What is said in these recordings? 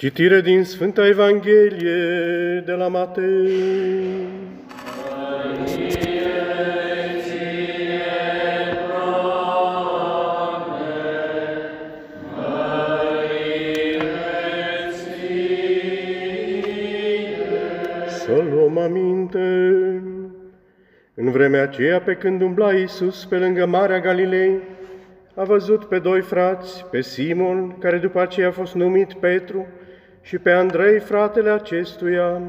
Citire din Sfânta Evanghelie de la Matei. Să luăm aminte. În vremea aceea, pe când umbla Iisus pe lângă Marea Galilei, a văzut pe doi frați, pe Simon, care după aceea a fost numit Petru, și pe Andrei, fratele acestuia,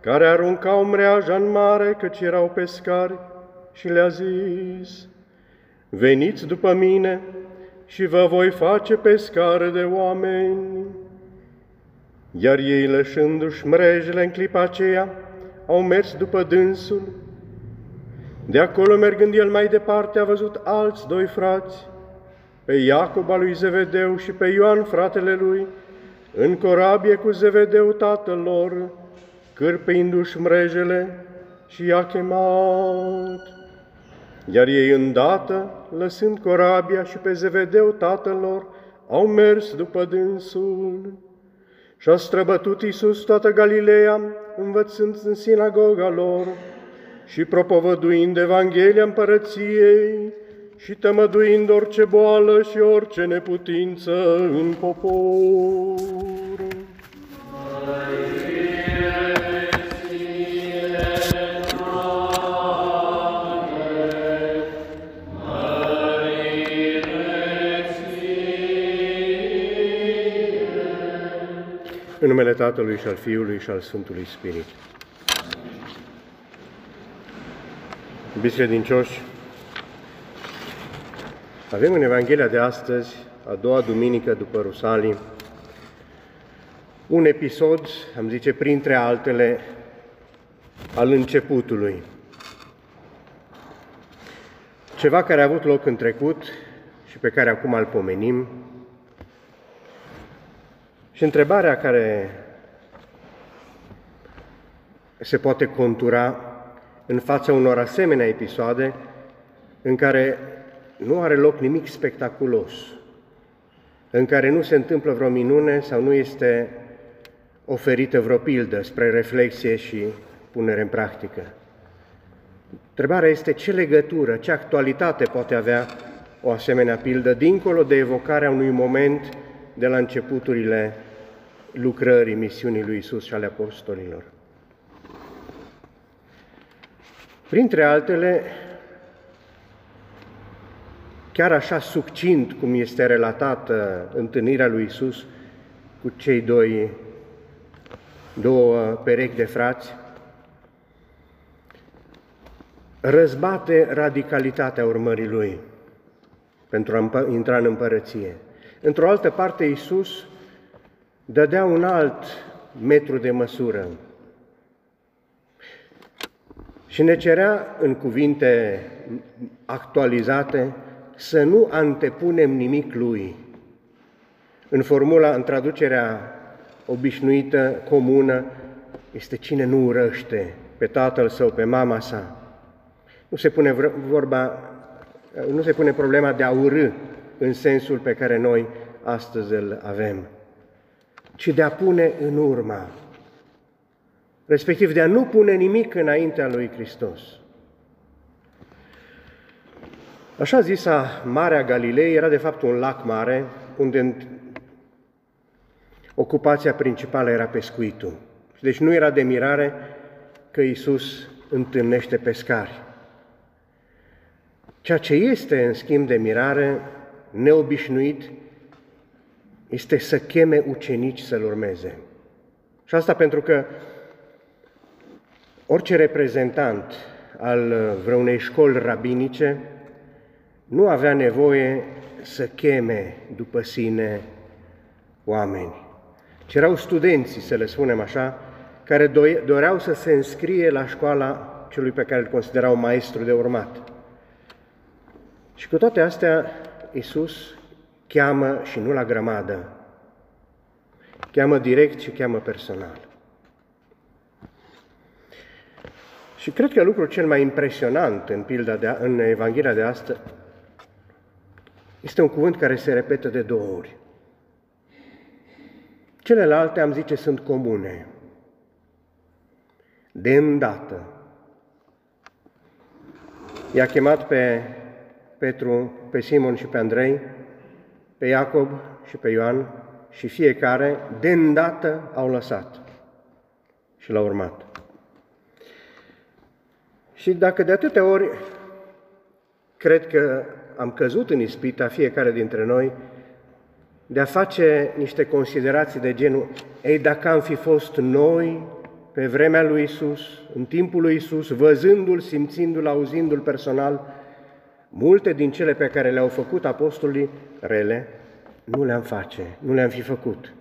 care aruncau mreaja în mare, căci erau pescari, și le-a zis, Veniți după mine și vă voi face pescare de oameni. Iar ei, lășându-și mrejele în clipa aceea, au mers după dânsul. De acolo, mergând el mai departe, a văzut alți doi frați, pe Iacob al lui Zevedeu și pe Ioan, fratele lui, în corabie cu Zevedeu tatăl lor, cârpindu-și mrejele și i-a chemat. Iar ei îndată, lăsând corabia și pe Zevedeu tatăl lor, au mers după dânsul. Și-a străbătut Iisus toată Galileea, învățând în sinagoga lor și propovăduind Evanghelia împărăției și tămăduind orice boală și orice neputință în popor. În numele Tatălui și al Fiului și al Sfântului Spirit. Iubiți credincioși, avem în Evanghelia de astăzi, a doua duminică după Rusalii, un episod, am zice, printre altele, al începutului. Ceva care a avut loc în trecut și pe care acum îl pomenim. Și întrebarea care se poate contura în fața unor asemenea episoade în care nu are loc nimic spectaculos, în care nu se întâmplă vreo minune sau nu este oferită vreo pildă spre reflexie și punere în practică. Întrebarea este ce legătură, ce actualitate poate avea o asemenea pildă, dincolo de evocarea unui moment de la începuturile lucrării misiunii lui Isus și ale apostolilor. Printre altele, chiar așa succint cum este relatată întâlnirea lui Isus cu cei doi, două perechi de frați, răzbate radicalitatea urmării lui pentru a intra în împărăție. Într-o altă parte, Iisus dădea un alt metru de măsură și ne cerea în cuvinte actualizate să nu antepunem nimic lui. În formula, în traducerea obișnuită, comună, este cine nu urăște pe tatăl său, pe mama sa. Nu se pune vorba, nu se pune problema de a urâ în sensul pe care noi astăzi îl avem, ci de a pune în urma, respectiv de a nu pune nimic înaintea lui Hristos. Așa zisa Marea Galilei era de fapt un lac mare unde ocupația principală era pescuitul. Deci nu era de mirare că Iisus întâlnește pescari. Ceea ce este, în schimb, de mirare, neobișnuit, este să cheme ucenici să-L urmeze. Și asta pentru că orice reprezentant al vreunei școli rabinice nu avea nevoie să cheme după sine oameni, ci erau studenții, să le spunem așa, care doreau să se înscrie la școala celui pe care îl considerau maestru de urmat. Și cu toate astea, Iisus cheamă și nu la grămadă, cheamă direct și cheamă personal. Și cred că lucrul cel mai impresionant în pilda de, în Evanghelia de astăzi este un cuvânt care se repetă de două ori. Celelalte am zice sunt comune. De îndată. I-a chemat pe Petru, pe Simon și pe Andrei, pe Iacob și pe Ioan și fiecare de îndată au lăsat și l-au urmat. Și dacă de atâtea ori cred că am căzut în ispita fiecare dintre noi de a face niște considerații de genul, ei, dacă am fi fost noi pe vremea lui Isus, în timpul lui Isus, văzându-l, simțindu-l, auzindu-l personal, multe din cele pe care le-au făcut apostolii rele, nu le-am face, nu le-am fi făcut.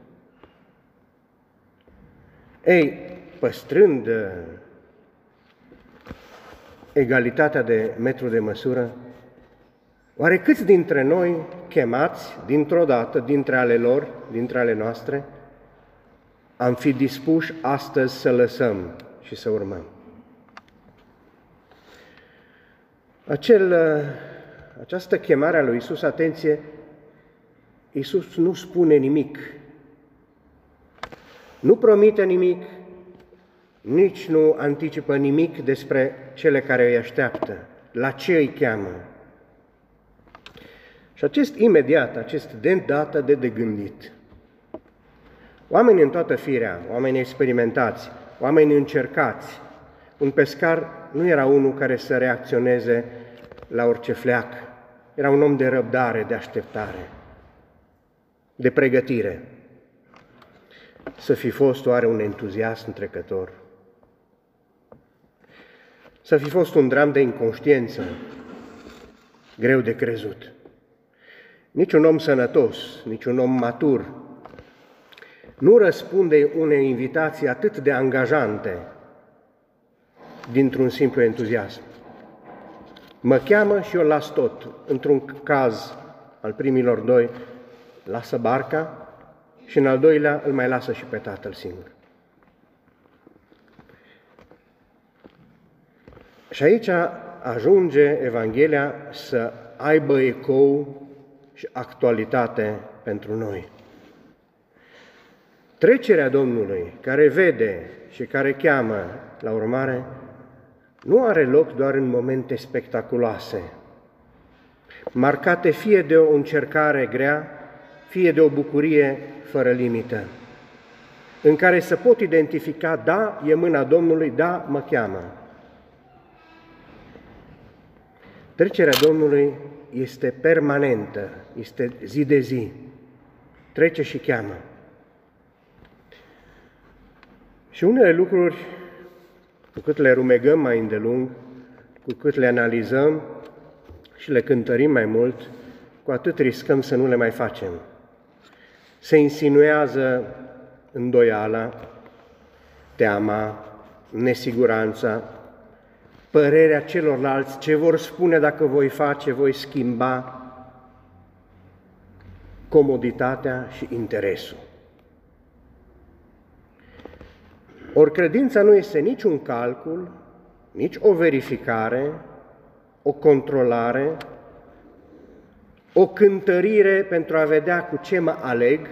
Ei, păstrând uh, egalitatea de metru de măsură, oare câți dintre noi chemați dintr-o dată, dintre ale lor, dintre ale noastre, am fi dispuși astăzi să lăsăm și să urmăm? Acel, uh, această chemare a lui Isus, atenție, Isus nu spune nimic, nu promite nimic, nici nu anticipă nimic despre cele care îi așteaptă, la ce îi cheamă. Și acest imediat, acest de dată de de gândit. Oamenii în toată firea, oameni experimentați, oameni încercați, un pescar nu era unul care să reacționeze la orice fleac, era un om de răbdare, de așteptare, de pregătire. Să fi fost oare un entuziasm trecător? să fi fost un dram de inconștiență, greu de crezut. Nici un om sănătos, nici un om matur nu răspunde unei invitații atât de angajante dintr-un simplu entuziasm. Mă cheamă și eu las tot. Într-un caz al primilor doi, lasă barca și în al doilea îl mai lasă și pe tatăl singur. Și aici ajunge Evanghelia să aibă ecou și actualitate pentru noi. Trecerea Domnului, care vede și care cheamă la urmare, nu are loc doar în momente spectaculoase, marcate fie de o încercare grea, fie de o bucurie fără limită, în care să pot identifica, da, e mâna Domnului, da, mă cheamă. Trecerea Domnului este permanentă, este zi de zi. Trece și cheamă. Și unele lucruri, cu cât le rumegăm mai îndelung, cu cât le analizăm și le cântărim mai mult, cu atât riscăm să nu le mai facem. Se insinuează îndoiala, teama, nesiguranța, părerea celorlalți, ce vor spune dacă voi face, voi schimba comoditatea și interesul. Ori credința nu este nici un calcul, nici o verificare, o controlare, o cântărire pentru a vedea cu ce mă aleg,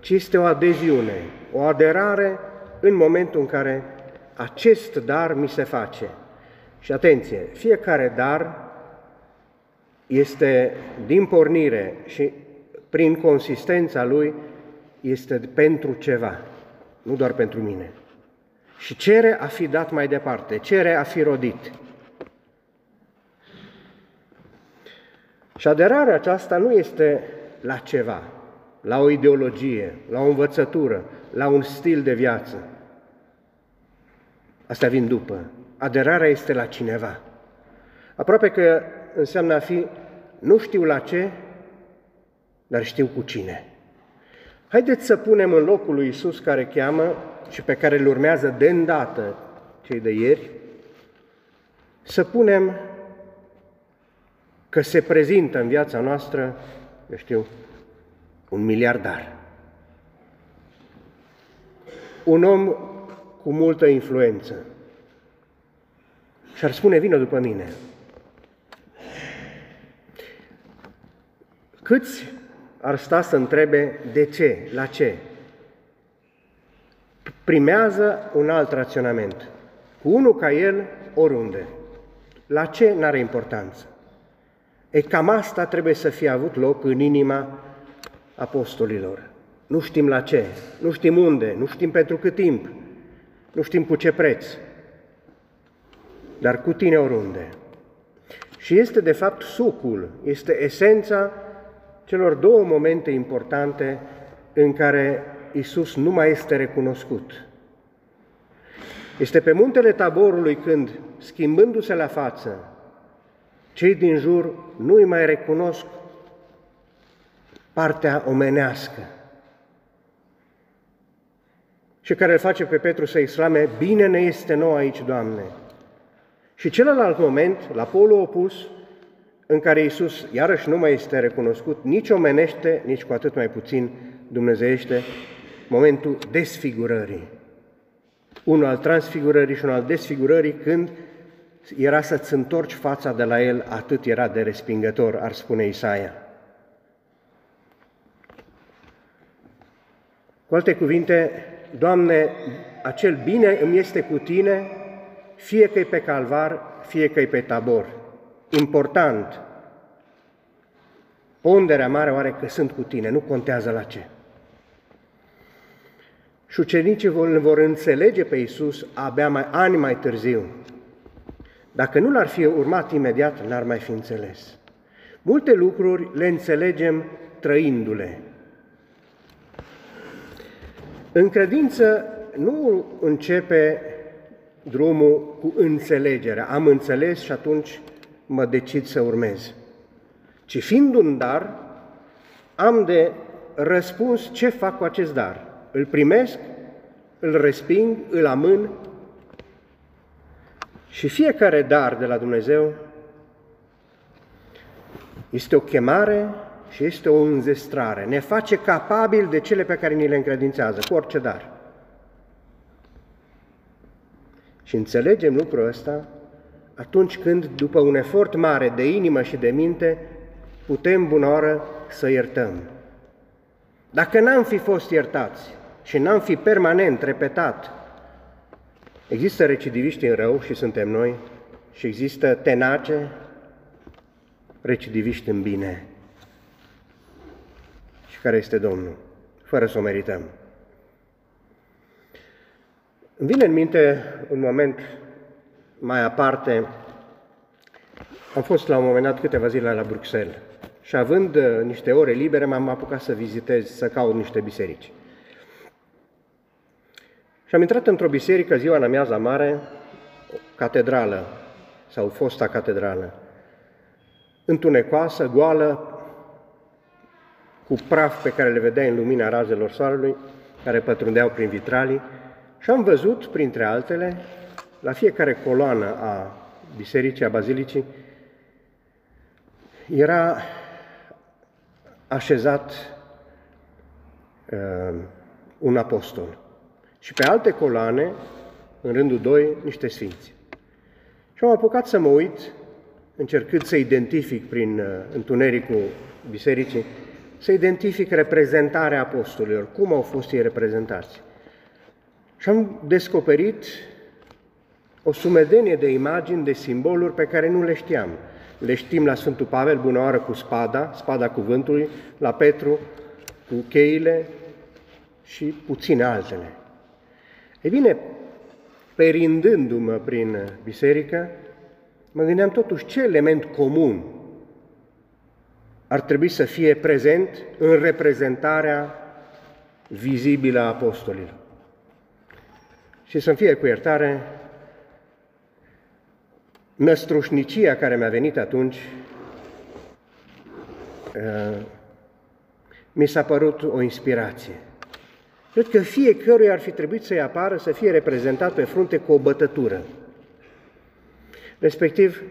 ci este o adeziune, o aderare în momentul în care acest dar mi se face. Și atenție, fiecare dar este din pornire și prin consistența lui este pentru ceva, nu doar pentru mine. Și cere a fi dat mai departe, cere a fi rodit. Și aderarea aceasta nu este la ceva, la o ideologie, la o învățătură, la un stil de viață, Asta vin după. Aderarea este la cineva. Aproape că înseamnă a fi, nu știu la ce, dar știu cu cine. Haideți să punem în locul lui Isus care cheamă și pe care îl urmează de îndată cei de ieri, să punem că se prezintă în viața noastră, eu știu, un miliardar. Un om cu multă influență. Și ar spune, vină după mine. Câți ar sta să întrebe de ce, la ce? primează un alt raționament. Cu unul ca el, oriunde. La ce n-are importanță? E cam asta trebuie să fie avut loc în inima apostolilor. Nu știm la ce, nu știm unde, nu știm pentru cât timp, nu știm cu ce preț, dar cu tine oriunde. Și este de fapt sucul, este esența celor două momente importante în care Isus nu mai este recunoscut. Este pe muntele taborului când, schimbându-se la față, cei din jur nu îi mai recunosc partea omenească și care îl face pe Petru să exclame, bine ne este nou aici, Doamne. Și celălalt moment, la polul opus, în care Iisus iarăși nu mai este recunoscut, nici omenește, nici cu atât mai puțin dumnezeiește, momentul desfigurării. Unul al transfigurării și unul al desfigurării, când era să-ți întorci fața de la el, atât era de respingător, ar spune Isaia. Cu alte cuvinte, Doamne, acel bine îmi este cu Tine, fie că e pe calvar, fie că e pe tabor. Important. Ponderea mare oare că sunt cu Tine, nu contează la ce. Și ucenicii vor, vor înțelege pe Iisus abia mai ani mai târziu. Dacă nu l-ar fi urmat imediat, n-ar mai fi înțeles. Multe lucruri le înțelegem trăindu-le. În credință nu începe drumul cu înțelegerea. Am înțeles și atunci mă decid să urmez. Ci fiind un dar, am de răspuns ce fac cu acest dar. Îl primesc, îl resping, îl amân și fiecare dar de la Dumnezeu este o chemare și este o înzestrare. Ne face capabil de cele pe care ni le încredințează, cu orice dar. Și înțelegem lucrul ăsta atunci când, după un efort mare de inimă și de minte, putem bunoară să iertăm. Dacă n-am fi fost iertați și n-am fi permanent repetat, există recidiviști în rău și suntem noi, și există tenace recidiviști în bine care este Domnul, fără să o merităm. Îmi vine în minte un moment mai aparte, am fost la un moment dat câteva zile la Bruxelles și având uh, niște ore libere m-am apucat să vizitez, să caut niște biserici. Și am intrat într-o biserică ziua în amiaza mare, catedrală sau fosta catedrală, întunecoasă, goală, cu praf pe care le vedeai în lumina razelor soarelui, care pătrundeau prin vitralii, și am văzut, printre altele, la fiecare coloană a bisericii, a bazilicii, era așezat uh, un apostol. Și pe alte coloane, în rândul doi, niște sfinți. Și am apucat să mă uit, încercând să identific prin uh, întunericul bisericii să identific reprezentarea apostolilor, cum au fost ei reprezentați. Și am descoperit o sumedenie de imagini, de simboluri pe care nu le știam. Le știm la Sfântul Pavel, bună oară cu spada, spada cuvântului, la Petru cu cheile și puține altele. Ei bine, perindându-mă prin biserică, mă gândeam totuși ce element comun ar trebui să fie prezent în reprezentarea vizibilă a apostolilor. Și să-mi fie cu iertare, năstrușnicia care mi-a venit atunci uh, mi s-a părut o inspirație. Cred că fiecăruia ar fi trebuit să-i apară să fie reprezentat pe frunte cu o bătătură, respectiv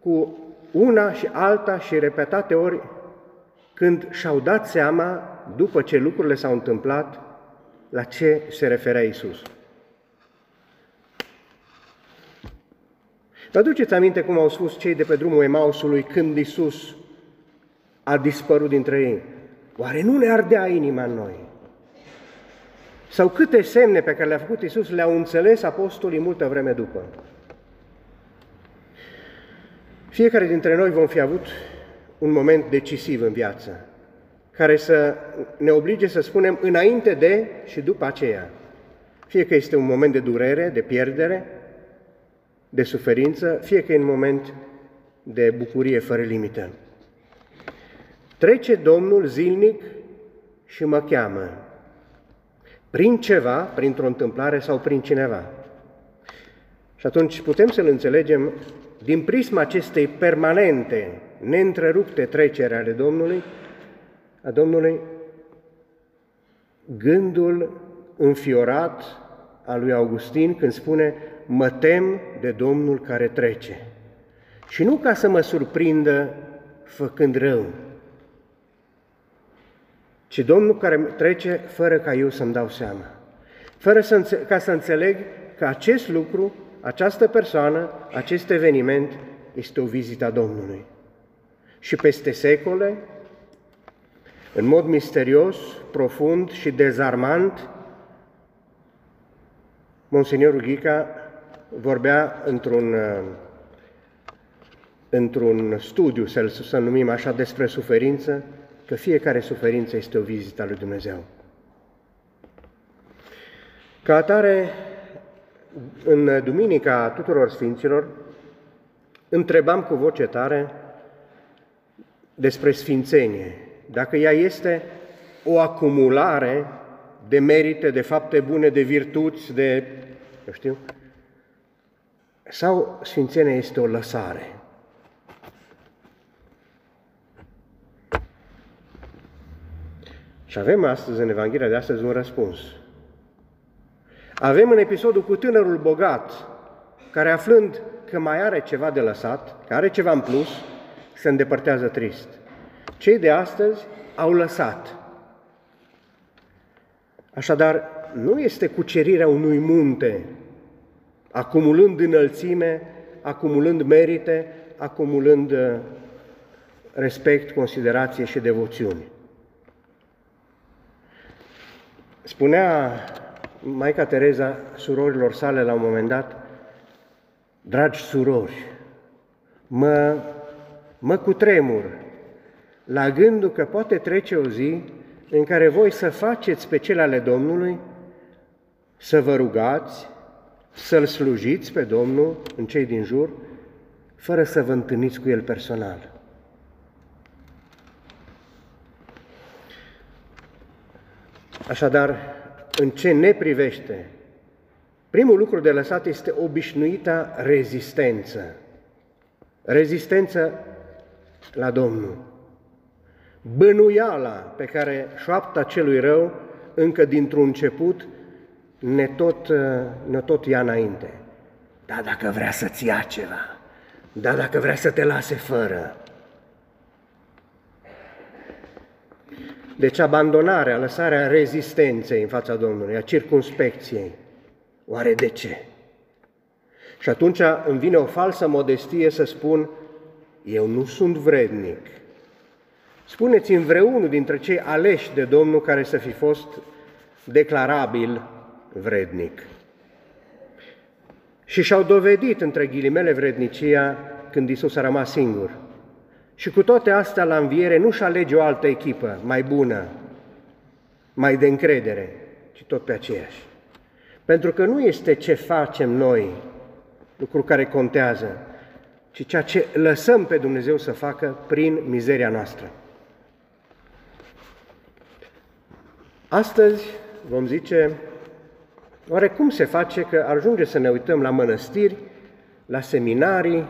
cu una și alta și repetate ori când și-au dat seama, după ce lucrurile s-au întâmplat, la ce se referea Isus. Vă aduceți aminte cum au spus cei de pe drumul Emausului când Isus a dispărut dintre ei? Oare nu ne ardea inima în noi? Sau câte semne pe care le-a făcut Isus le-au înțeles apostolii multă vreme după. Fiecare dintre noi vom fi avut un moment decisiv în viață, care să ne oblige să spunem înainte de și după aceea. Fie că este un moment de durere, de pierdere, de suferință, fie că e un moment de bucurie fără limită. Trece Domnul zilnic și mă cheamă, prin ceva, printr-o întâmplare sau prin cineva. Și atunci putem să-L înțelegem din prisma acestei permanente, neîntrerupte trecere ale Domnului, a Domnului, gândul înfiorat al lui Augustin când spune mă tem de Domnul care trece. Și nu ca să mă surprindă făcând rău, ci Domnul care trece fără ca eu să-mi dau seama. Fără să, ca să înțeleg că acest lucru, această persoană, acest eveniment este o vizită a Domnului. Și peste secole, în mod misterios, profund și dezarmant, Monsignorul Ghica vorbea într-un, într-un studiu, să-l să numim așa, despre suferință, că fiecare suferință este o vizită a lui Dumnezeu. Ca atare, în Duminica tuturor Sfinților, întrebam cu voce tare despre Sfințenie, dacă ea este o acumulare de merite, de fapte bune, de virtuți, de, eu știu, sau Sfințenia este o lăsare. Și avem astăzi, în Evanghelia de astăzi, un răspuns. Avem în episodul cu tânărul bogat, care aflând că mai are ceva de lăsat, că are ceva în plus, se îndepărtează trist. Cei de astăzi au lăsat. Așadar, nu este cucerirea unui munte, acumulând înălțime, acumulând merite, acumulând uh, respect, considerație și devoțiune. Spunea Maica Tereza surorilor sale la un moment dat, dragi surori, mă, mă cutremur la gândul că poate trece o zi în care voi să faceți pe cele ale Domnului, să vă rugați, să-L slujiți pe Domnul în cei din jur, fără să vă întâlniți cu El personal. Așadar, în ce ne privește, primul lucru de lăsat este obișnuita rezistență. Rezistență la Domnul. Bănuiala pe care șoapta celui rău încă dintr-un început ne tot, ne tot ia înainte. Da, dacă vrea să-ți ia ceva, da, dacă vrea să te lase fără, Deci abandonarea, lăsarea rezistenței în fața Domnului, a circunspecției. Oare de ce? Și atunci îmi vine o falsă modestie să spun, eu nu sunt vrednic. Spuneți-mi vreunul dintre cei aleși de Domnul care să fi fost declarabil vrednic. Și și-au dovedit între ghilimele vrednicia când Isus a rămas singur. Și cu toate astea, la înviere, nu-și alege o altă echipă mai bună, mai de încredere, ci tot pe aceeași. Pentru că nu este ce facem noi, lucru care contează, ci ceea ce lăsăm pe Dumnezeu să facă prin mizeria noastră. Astăzi vom zice, oare cum se face că ajunge să ne uităm la mănăstiri, la seminarii,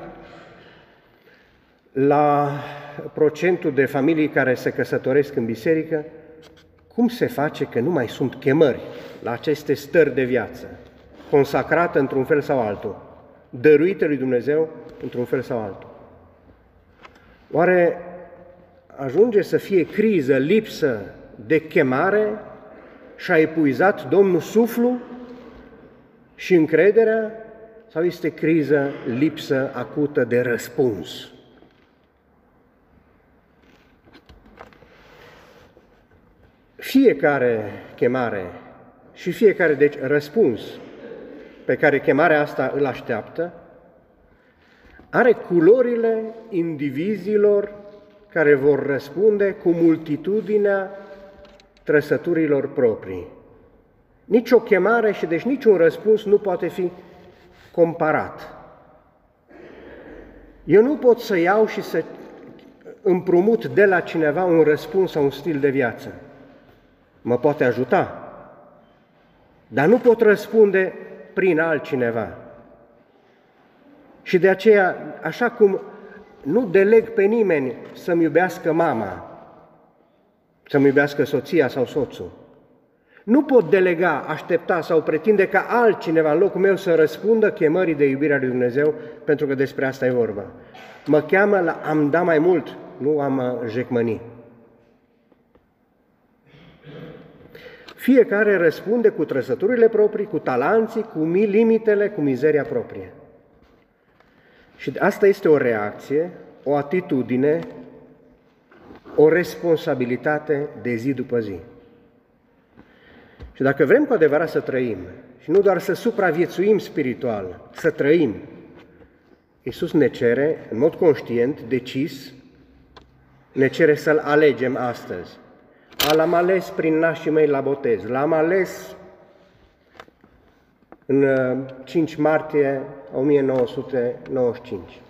la procentul de familii care se căsătoresc în biserică, cum se face că nu mai sunt chemări la aceste stări de viață, consacrată într-un fel sau altul, dăruite lui Dumnezeu într-un fel sau altul? Oare ajunge să fie criză, lipsă de chemare și a epuizat Domnul suflu și încrederea sau este criză, lipsă acută de răspuns? Fiecare chemare Și fiecare, deci, răspuns pe care chemarea asta îl așteaptă, are culorile indivizilor care vor răspunde cu multitudinea trăsăturilor proprii. Nici o chemare și deci niciun răspuns nu poate fi comparat. Eu nu pot să iau și să împrumut de la cineva un răspuns sau un stil de viață. Mă poate ajuta, dar nu pot răspunde prin altcineva. Și de aceea, așa cum nu deleg pe nimeni să-mi iubească mama, să-mi iubească soția sau soțul, nu pot delega, aștepta sau pretinde ca altcineva în locul meu să răspundă chemării de iubire a lui Dumnezeu, pentru că despre asta e vorba. Mă cheamă la am da mai mult, nu am jecmăni. Fiecare răspunde cu trăsăturile proprii, cu talanții, cu limitele, cu mizeria proprie. Și asta este o reacție, o atitudine, o responsabilitate de zi după zi. Și dacă vrem cu adevărat să trăim, și nu doar să supraviețuim spiritual, să trăim, Iisus ne cere, în mod conștient, decis, ne cere să-L alegem astăzi. L-am ales prin nașii mei la botez, l-am ales în 5 uh, martie 1995.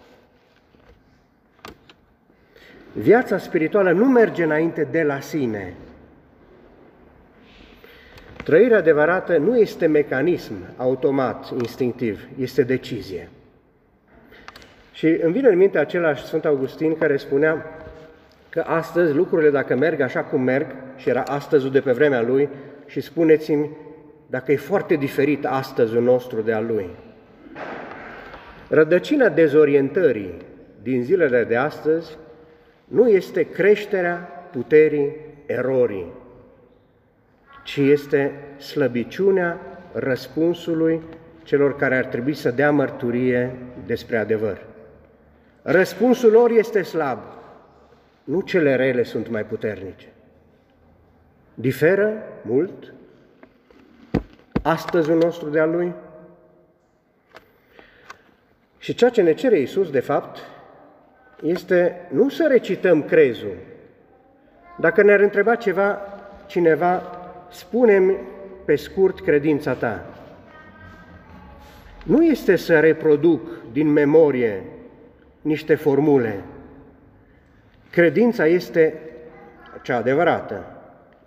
Viața spirituală nu merge înainte de la sine, Trăirea adevărată nu este mecanism automat, instinctiv, este decizie. Și îmi vine în minte același Sfânt Augustin care spunea că astăzi lucrurile dacă merg așa cum merg, și era astăzul de pe vremea lui, și spuneți-mi dacă e foarte diferit astăzul nostru de al lui. Rădăcina dezorientării din zilele de astăzi nu este creșterea puterii erorii, ci este slăbiciunea răspunsului celor care ar trebui să dea mărturie despre adevăr. Răspunsul lor este slab, nu cele rele sunt mai puternice. Diferă mult astăzi nostru de a Lui? Și ceea ce ne cere Iisus, de fapt, este nu să recităm crezul. Dacă ne-ar întreba ceva, cineva, spunem pe scurt credința ta. Nu este să reproduc din memorie niște formule. Credința este cea adevărată,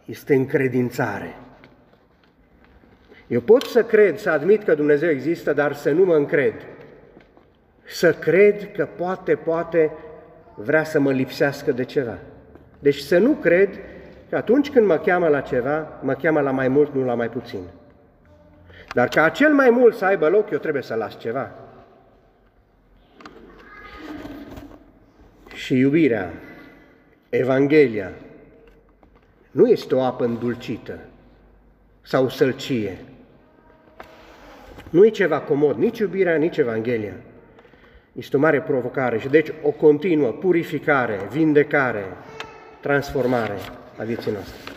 este încredințare. Eu pot să cred, să admit că Dumnezeu există, dar să nu mă încred. Să cred că poate, poate vrea să mă lipsească de ceva. Deci să nu cred că atunci când mă cheamă la ceva, mă cheamă la mai mult, nu la mai puțin. Dar ca acel mai mult să aibă loc, eu trebuie să las ceva. Și iubirea, Evanghelia, nu este o apă îndulcită sau sălcie. Nu e ceva comod, nici iubirea, nici Evanghelia. Este o mare provocare și deci o continuă purificare, vindecare, transformare a vieții noastre.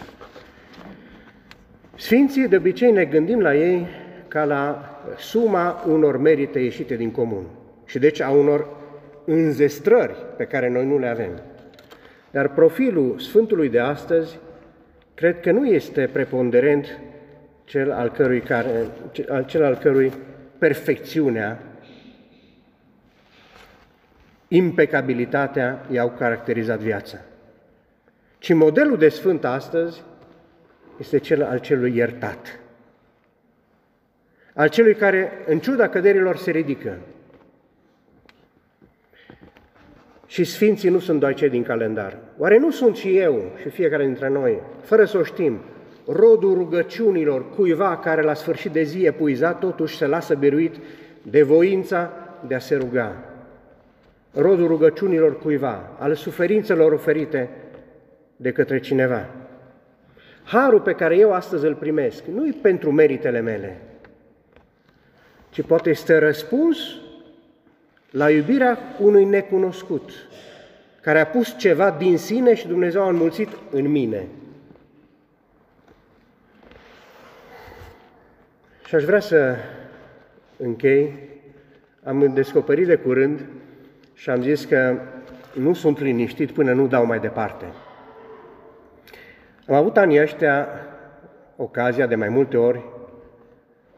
Sfinții, de obicei, ne gândim la ei ca la suma unor merite ieșite din comun și deci a unor înzestrări pe care noi nu le avem. Dar profilul Sfântului de astăzi cred că nu este preponderent cel al cărui, care, cel al cărui perfecțiunea, impecabilitatea i-au caracterizat viața ci modelul de sfânt astăzi este cel al celui iertat, al celui care, în ciuda căderilor, se ridică. Și sfinții nu sunt doar cei din calendar. Oare nu sunt și eu și fiecare dintre noi, fără să o știm, rodul rugăciunilor cuiva care la sfârșit de zi epuizat totuși se lasă biruit de voința de a se ruga. Rodul rugăciunilor cuiva, al suferințelor oferite de către cineva. Harul pe care eu astăzi îl primesc nu e pentru meritele mele, ci poate este răspuns la iubirea unui necunoscut, care a pus ceva din sine și Dumnezeu a înmulțit în mine. Și aș vrea să închei. Am descoperit de curând și am zis că nu sunt liniștit până nu dau mai departe. Am avut anii ăștia ocazia de mai multe ori,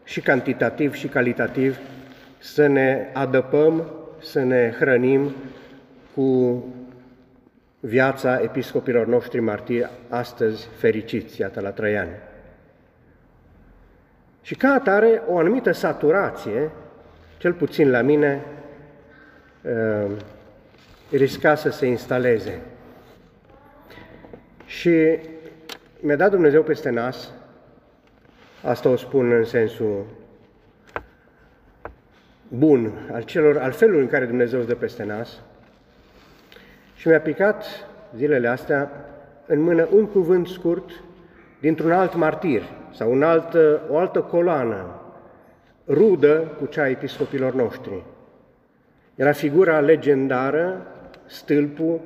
și cantitativ și calitativ, să ne adăpăm, să ne hrănim cu viața episcopilor noștri martiri, astăzi fericiți, iată, la trei ani. Și ca atare, o anumită saturație, cel puțin la mine, uh, risca să se instaleze. Și mi-a dat Dumnezeu peste nas, asta o spun în sensul bun, al, celor, al felului în care Dumnezeu îți dă peste nas, și mi-a picat zilele astea în mână un cuvânt scurt dintr-un alt martir sau un alt, o altă coloană rudă cu cea a episcopilor noștri. Era figura legendară, stâlpul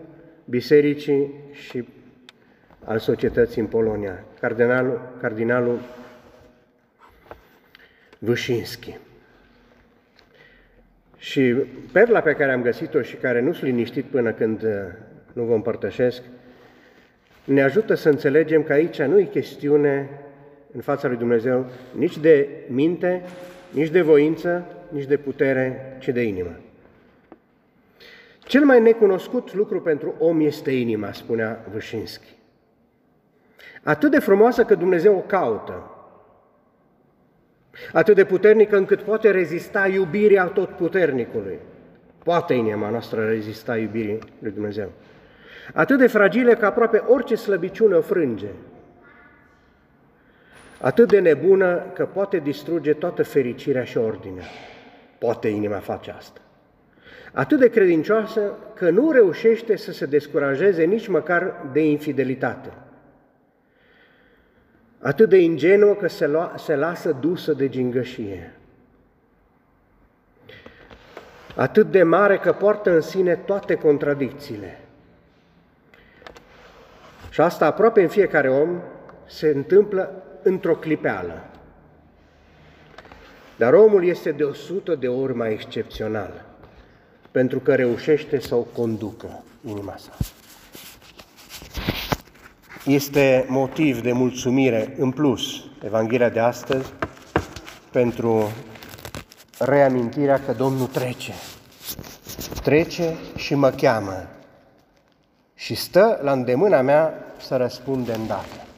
bisericii și al societății în Polonia, cardinalul, cardinalul Vâșinski. Și perla pe care am găsit-o și care nu sunt liniștit până când uh, nu vă împărtășesc, ne ajută să înțelegem că aici nu e chestiune în fața lui Dumnezeu nici de minte, nici de voință, nici de putere, ci de inimă. Cel mai necunoscut lucru pentru om este inima, spunea Vâșinski. Atât de frumoasă că Dumnezeu o caută, atât de puternică încât poate rezista iubirea tot puternicului. Poate inima noastră rezista iubirii lui Dumnezeu. Atât de fragile că aproape orice slăbiciune o frânge. Atât de nebună că poate distruge toată fericirea și ordinea. Poate inima face asta. Atât de credincioasă că nu reușește să se descurajeze nici măcar de infidelitate atât de ingenuă că se, lua, se lasă dusă de gingășie, atât de mare că poartă în sine toate contradicțiile. Și asta aproape în fiecare om se întâmplă într-o clipeală. Dar omul este de o sută de ori mai excepțional, pentru că reușește să o conducă inima sa este motiv de mulțumire în plus Evanghelia de astăzi pentru reamintirea că Domnul trece. Trece și mă cheamă și stă la îndemâna mea să răspund de îndată.